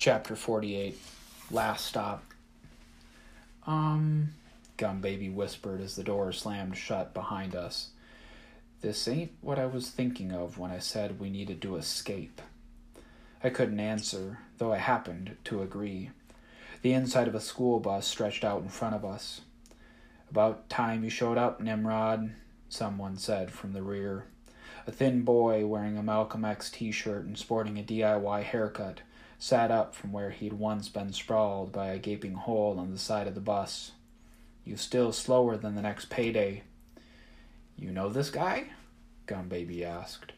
Chapter 48 Last Stop. Um, Gum Baby whispered as the door slammed shut behind us. This ain't what I was thinking of when I said we needed to escape. I couldn't answer, though I happened to agree. The inside of a school bus stretched out in front of us. About time you showed up, Nimrod, someone said from the rear. A thin boy wearing a Malcolm X t shirt and sporting a DIY haircut sat up from where he'd once been sprawled by a gaping hole on the side of the bus. You still slower than the next payday. You know this guy? Gum Baby asked.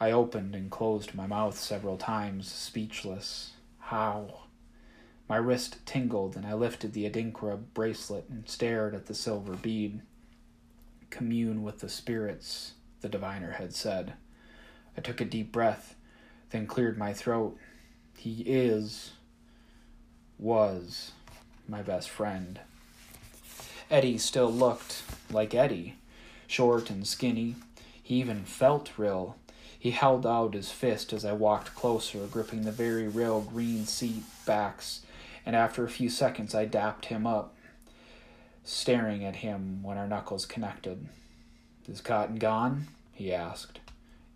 I opened and closed my mouth several times, speechless. How? My wrist tingled, and I lifted the Adinkra bracelet and stared at the silver bead. Commune with the spirits, the diviner had said. I took a deep breath, then cleared my throat. He is, was, my best friend. Eddie still looked like Eddie, short and skinny. He even felt real. He held out his fist as I walked closer, gripping the very real green seat backs, and after a few seconds I dapped him up, staring at him when our knuckles connected. Is Cotton gone? he asked.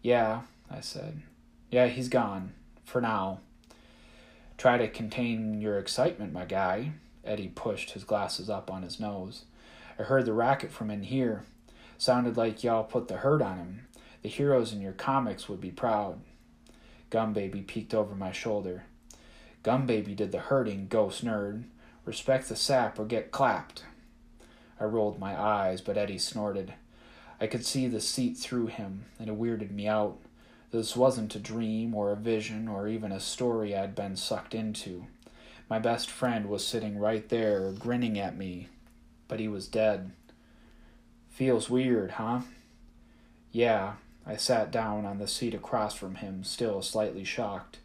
Yeah, I said. Yeah, he's gone. For now. Try to contain your excitement, my guy. Eddie pushed his glasses up on his nose. I heard the racket from in here. Sounded like y'all put the hurt on him. The heroes in your comics would be proud. Gumbaby peeked over my shoulder. Gumbaby did the hurting, ghost nerd. Respect the sap or get clapped. I rolled my eyes, but Eddie snorted. I could see the seat through him, and it weirded me out. This wasn't a dream or a vision or even a story I'd been sucked into. My best friend was sitting right there, grinning at me, but he was dead. Feels weird, huh? Yeah, I sat down on the seat across from him, still slightly shocked.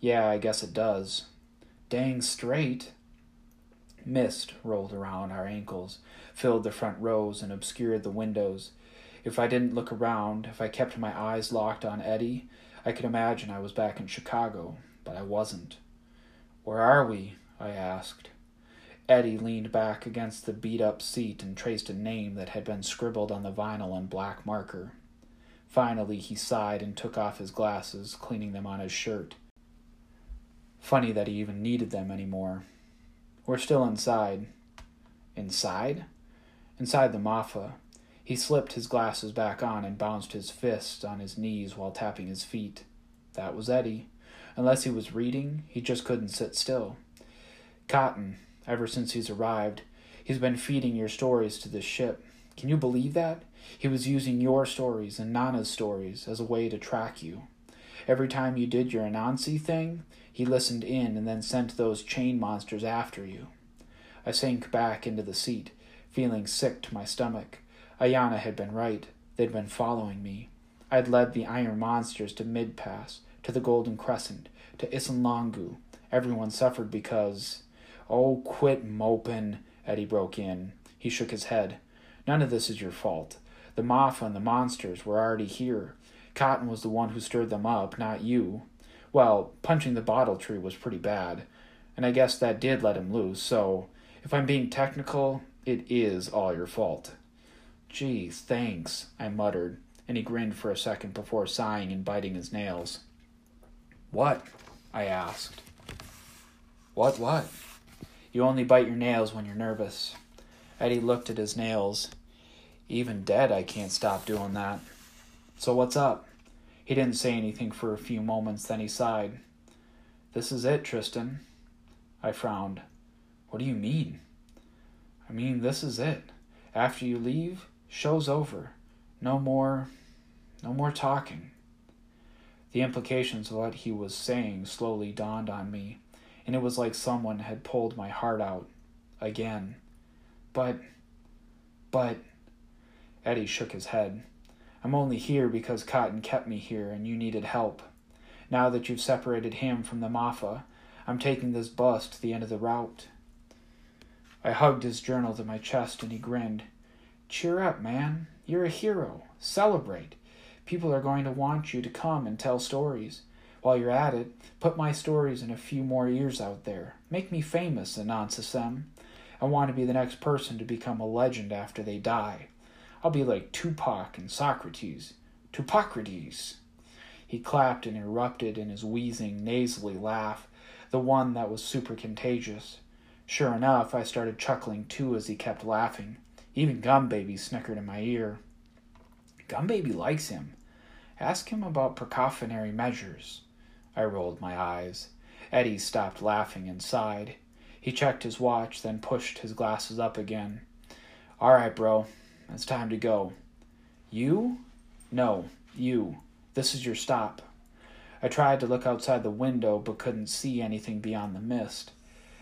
Yeah, I guess it does. Dang straight. Mist rolled around our ankles, filled the front rows, and obscured the windows. If I didn't look around, if I kept my eyes locked on Eddie, I could imagine I was back in Chicago, but I wasn't. Where are we? I asked. Eddie leaned back against the beat up seat and traced a name that had been scribbled on the vinyl in black marker. Finally, he sighed and took off his glasses, cleaning them on his shirt. Funny that he even needed them anymore. We're still inside. Inside? Inside the Maafa, he slipped his glasses back on and bounced his fists on his knees while tapping his feet. That was Eddie. Unless he was reading, he just couldn't sit still. Cotton, ever since he's arrived, he's been feeding your stories to this ship. Can you believe that? He was using your stories and Nana's stories as a way to track you. Every time you did your Anansi thing, he listened in and then sent those chain monsters after you. I sank back into the seat, feeling sick to my stomach. Ayanna had been right. They'd been following me. I'd led the iron monsters to Mid Pass, to the Golden Crescent, to Isihlangu. Everyone suffered because. Oh, quit moping, Eddie broke in. He shook his head. None of this is your fault. The Maafa and the monsters were already here. Cotton was the one who stirred them up, not you. Well, punching the bottle tree was pretty bad, and I guess that did let him loose, so if I'm being technical, it is all your fault. Gee, thanks, I muttered, and he grinned for a second before sighing and biting his nails. What? I asked. What, what? You only bite your nails when you're nervous. Eddie looked at his nails. Even dead, I can't stop doing that. So what's up? He didn't say anything for a few moments, then he sighed. This is it, Tristan. I frowned. What do you mean? I mean, this is it. After you leave, Show's over. No more. no more talking. The implications of what he was saying slowly dawned on me, and it was like someone had pulled my heart out. Again. But. But. Eddie shook his head. I'm only here because Cotton kept me here and you needed help. Now that you've separated him from the Maafa, I'm taking this bus to the end of the route. I hugged his journal to my chest and he grinned. Cheer up, man. You're a hero. Celebrate. People are going to want you to come and tell stories. While you're at it, put my stories in a few more ears out there. Make me famous, Anansesem. I want to be the next person to become a legend after they die. I'll be like Tupac and Socrates. Tupocrates. He clapped and erupted in his wheezing, nasally laugh, the one that was super contagious. Sure enough, I started chuckling too as he kept laughing. Even Gum Baby snickered in my ear. Gum Baby likes him. Ask him about precautionary measures. I rolled my eyes. Eddie stopped laughing and sighed. He checked his watch, then pushed his glasses up again. All right, bro. It's time to go. You? No, you. This is your stop. I tried to look outside the window but couldn't see anything beyond the mist.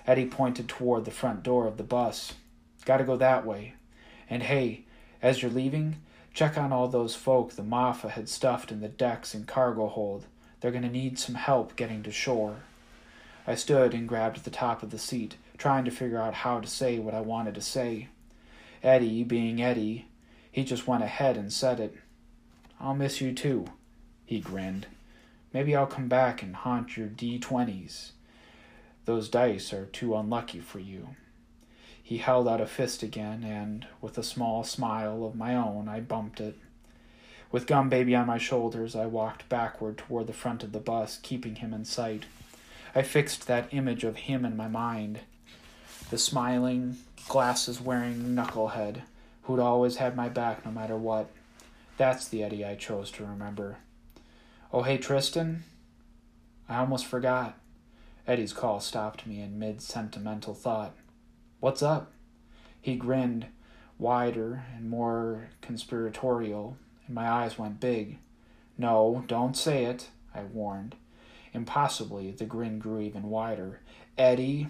Eddie pointed toward the front door of the bus. Gotta go that way. And hey, as you're leaving, check on all those folk the Maafa had stuffed in the decks and cargo hold. They're gonna need some help getting to shore. I stood and grabbed the top of the seat, trying to figure out how to say what I wanted to say. Eddie, being Eddie, he just went ahead and said it. I'll miss you too, he grinned. Maybe I'll come back and haunt your D20s. Those dice are too unlucky for you. He held out a fist again, and, with a small smile of my own, I bumped it. With Gum Baby on my shoulders, I walked backward toward the front of the bus, keeping him in sight. I fixed that image of him in my mind the smiling, glasses wearing knucklehead who'd always had my back no matter what. That's the Eddie I chose to remember. Oh, hey, Tristan. I almost forgot. Eddie's call stopped me in mid sentimental thought. What's up? He grinned, wider and more conspiratorial, and my eyes went big. No, don't say it, I warned. Impossibly, the grin grew even wider. Eddie,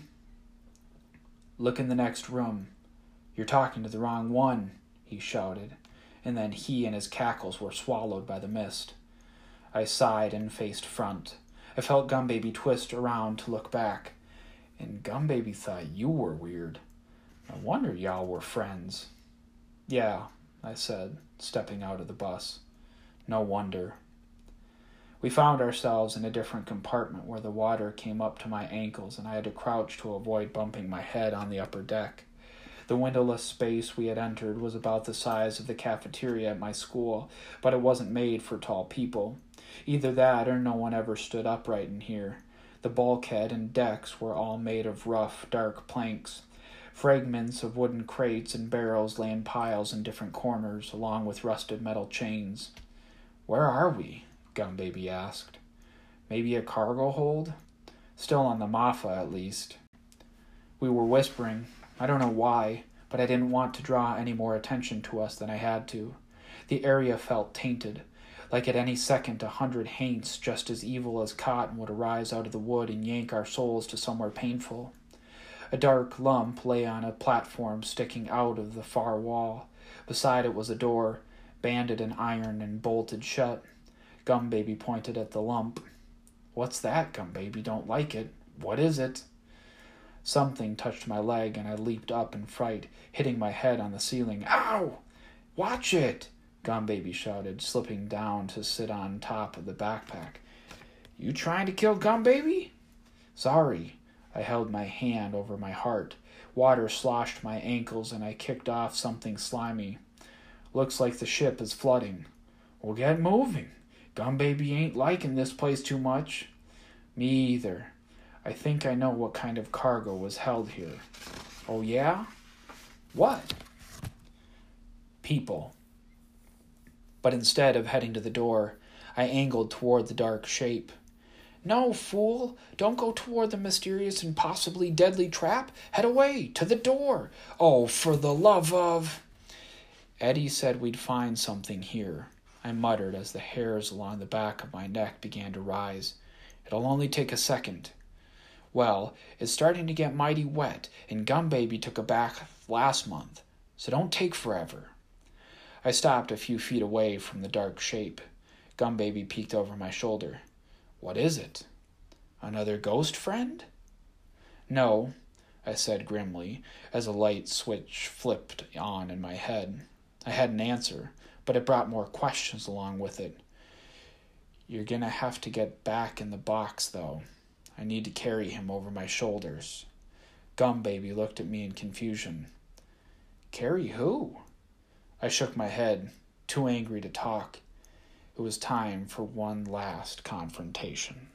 look in the next room. You're talking to the wrong one, he shouted, and then he and his cackles were swallowed by the mist. I sighed and faced front. I felt Gumbaby twist around to look back, and Gumbaby thought you were weird. No wonder y'all were friends. Yeah, I said, stepping out of the bus. No wonder. We found ourselves in a different compartment where the water came up to my ankles and I had to crouch to avoid bumping my head on the upper deck. The windowless space we had entered was about the size of the cafeteria at my school, but it wasn't made for tall people. Either that or no one ever stood upright in here. The bulkhead and decks were all made of rough, dark planks. Fragments of wooden crates and barrels lay in piles in different corners, along with rusted metal chains. Where are we? Gumbaby asked. Maybe a cargo hold? Still on the Maafa, at least. We were whispering, I don't know why, but I didn't want to draw any more attention to us than I had to. The area felt tainted, like at any second a hundred haints just as evil as cotton would arise out of the wood and yank our souls to somewhere painful. A dark lump lay on a platform sticking out of the far wall. Beside it was a door, banded in iron and bolted shut. Gumbaby pointed at the lump. What's that, Gumbaby? Don't like it. What is it? Something touched my leg, and I leaped up in fright, hitting my head on the ceiling. Ow! Watch it! Gumbaby shouted, slipping down to sit on top of the backpack. You trying to kill Gumbaby? Sorry. I held my hand over my heart. Water sloshed my ankles, and I kicked off something slimy. Looks like the ship is flooding. We'll get moving. Gumbaby ain't liking this place too much. Me either. I think I know what kind of cargo was held here. Oh, yeah? What? People. But instead of heading to the door, I angled toward the dark shape. No, fool! Don't go toward the mysterious and possibly deadly trap. Head away, to the door. Oh, for the love of. Eddie said we'd find something here. I muttered as the hairs along the back of my neck began to rise. It'll only take a second. Well, it's starting to get mighty wet, and Gumbaby took a bath last month, so don't take forever. I stopped a few feet away from the dark shape. Gumbaby peeked over my shoulder. What is it? Another ghost friend? No, I said grimly, as a light switch flipped on in my head. I had an answer, but it brought more questions along with it. You're gonna have to get back in the box, though. I need to carry him over my shoulders. Gum Baby looked at me in confusion. Carry who? I shook my head, too angry to talk. It was time for one last confrontation.